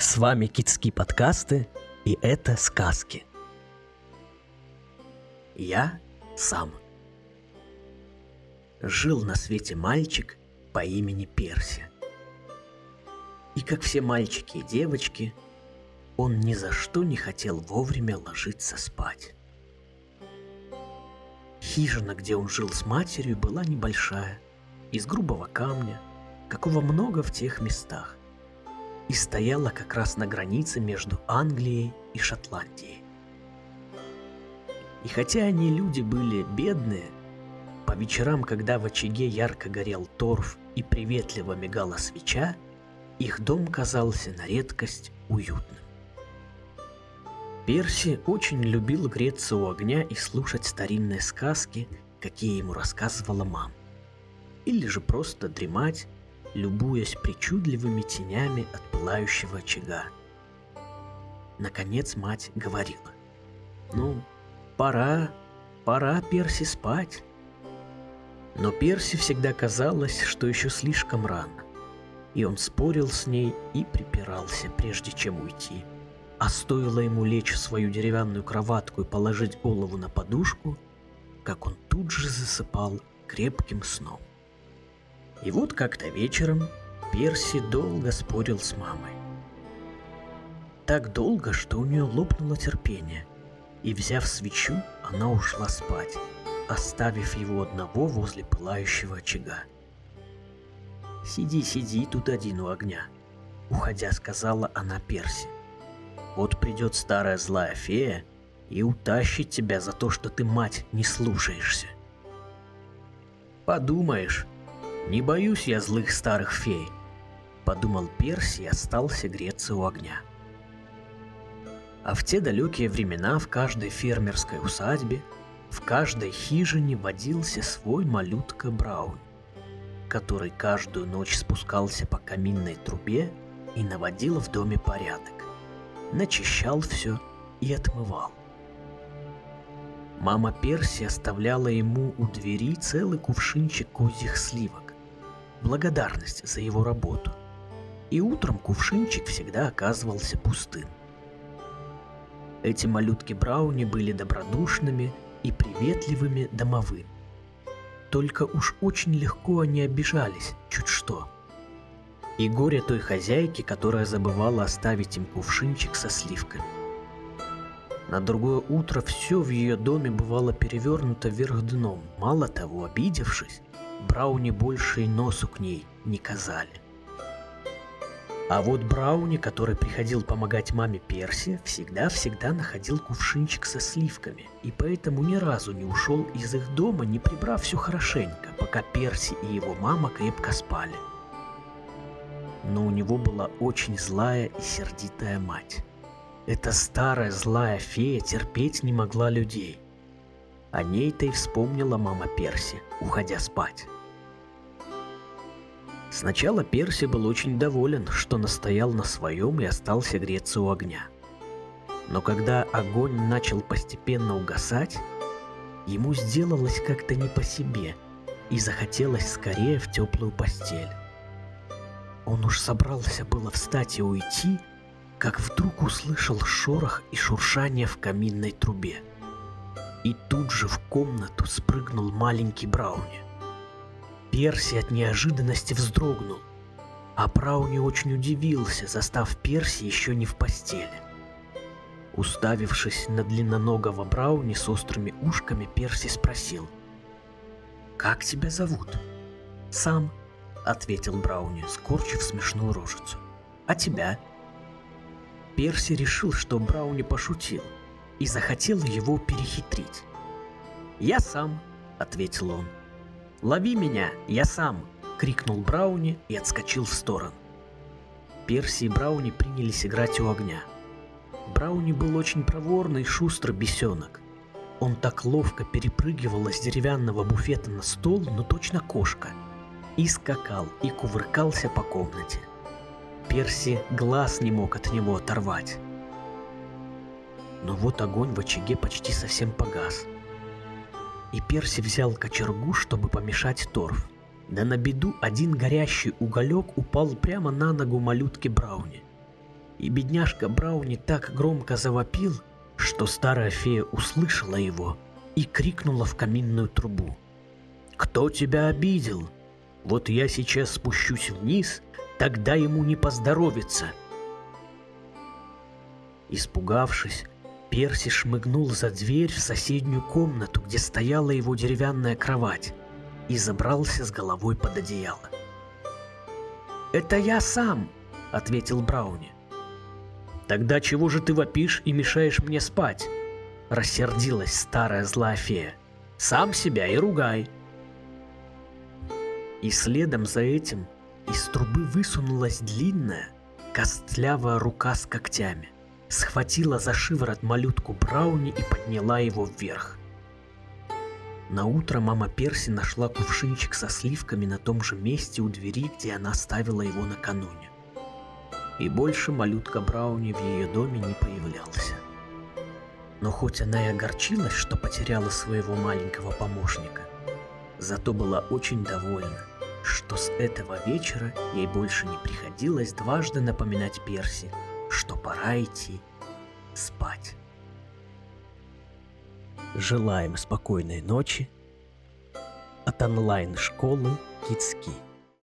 С вами Китские подкасты, и это сказки. Я сам. Жил на свете мальчик по имени Перси. И как все мальчики и девочки, он ни за что не хотел вовремя ложиться спать. Хижина, где он жил с матерью, была небольшая, из грубого камня, какого много в тех местах, и стояла как раз на границе между Англией и Шотландией. И хотя они люди были бедные, по вечерам, когда в очаге ярко горел торф и приветливо мигала свеча, их дом казался на редкость уютным. Перси очень любил греться у огня и слушать старинные сказки, какие ему рассказывала мама. Или же просто дремать, любуясь причудливыми тенями от пылающего очага. Наконец мать говорила. «Ну, пора, пора Перси спать». Но Перси всегда казалось, что еще слишком рано, и он спорил с ней и припирался, прежде чем уйти. А стоило ему лечь в свою деревянную кроватку и положить голову на подушку, как он тут же засыпал крепким сном. И вот как-то вечером Перси долго спорил с мамой. Так долго, что у нее лопнуло терпение, и, взяв свечу, она ушла спать, оставив его одного возле пылающего очага. «Сиди, сиди тут один у огня», — уходя сказала она Перси. «Вот придет старая злая фея и утащит тебя за то, что ты, мать, не слушаешься». «Подумаешь, не боюсь я злых старых фей, подумал Перси и остался греться у огня. А в те далекие времена в каждой фермерской усадьбе, в каждой хижине водился свой малютка Браун, который каждую ночь спускался по каминной трубе и наводил в доме порядок, начищал все и отмывал. Мама Перси оставляла ему у двери целый кувшинчик козьих сливок, благодарность за его работу. И утром кувшинчик всегда оказывался пустым. Эти малютки Брауни были добродушными и приветливыми домовыми. Только уж очень легко они обижались, чуть что. И горе той хозяйки, которая забывала оставить им кувшинчик со сливками. На другое утро все в ее доме бывало перевернуто вверх дном. Мало того, обидевшись, Брауни больше и носу к ней не казали. А вот Брауни, который приходил помогать маме Перси, всегда-всегда находил кувшинчик со сливками, и поэтому ни разу не ушел из их дома, не прибрав все хорошенько, пока Перси и его мама крепко спали. Но у него была очень злая и сердитая мать. Эта старая злая фея терпеть не могла людей – о ней-то и вспомнила мама Перси, уходя спать. Сначала Перси был очень доволен, что настоял на своем и остался греться у огня. Но когда огонь начал постепенно угасать, ему сделалось как-то не по себе и захотелось скорее в теплую постель. Он уж собрался было встать и уйти, как вдруг услышал шорох и шуршание в каминной трубе – и тут же в комнату спрыгнул маленький Брауни. Перси от неожиданности вздрогнул, а Брауни очень удивился, застав Перси еще не в постели. Уставившись на длинноногого Брауни с острыми ушками, Перси спросил. «Как тебя зовут?» «Сам», — ответил Брауни, скорчив смешную рожицу. «А тебя?» Перси решил, что Брауни пошутил — и захотел его перехитрить. «Я сам», — ответил он. «Лови меня, я сам!» — крикнул Брауни и отскочил в сторону. Перси и Брауни принялись играть у огня. Брауни был очень проворный, шустрый бесенок. Он так ловко перепрыгивал с деревянного буфета на стол, но точно кошка. И скакал, и кувыркался по комнате. Перси глаз не мог от него оторвать. Но вот огонь в очаге почти совсем погас. И Перси взял кочергу, чтобы помешать торф. Да на беду один горящий уголек упал прямо на ногу малютки Брауни. И бедняжка Брауни так громко завопил, что старая фея услышала его и крикнула в каминную трубу. «Кто тебя обидел? Вот я сейчас спущусь вниз, тогда ему не поздоровится!» Испугавшись, Перси шмыгнул за дверь в соседнюю комнату, где стояла его деревянная кровать, и забрался с головой под одеяло. «Это я сам!» — ответил Брауни. «Тогда чего же ты вопишь и мешаешь мне спать?» — рассердилась старая злая фея. «Сам себя и ругай!» И следом за этим из трубы высунулась длинная, костлявая рука с когтями схватила за шиворот малютку Брауни и подняла его вверх. На утро мама Перси нашла кувшинчик со сливками на том же месте у двери, где она ставила его накануне. И больше малютка Брауни в ее доме не появлялся. Но хоть она и огорчилась, что потеряла своего маленького помощника, зато была очень довольна, что с этого вечера ей больше не приходилось дважды напоминать Перси что пора идти спать. Желаем спокойной ночи от онлайн-школы Кицки.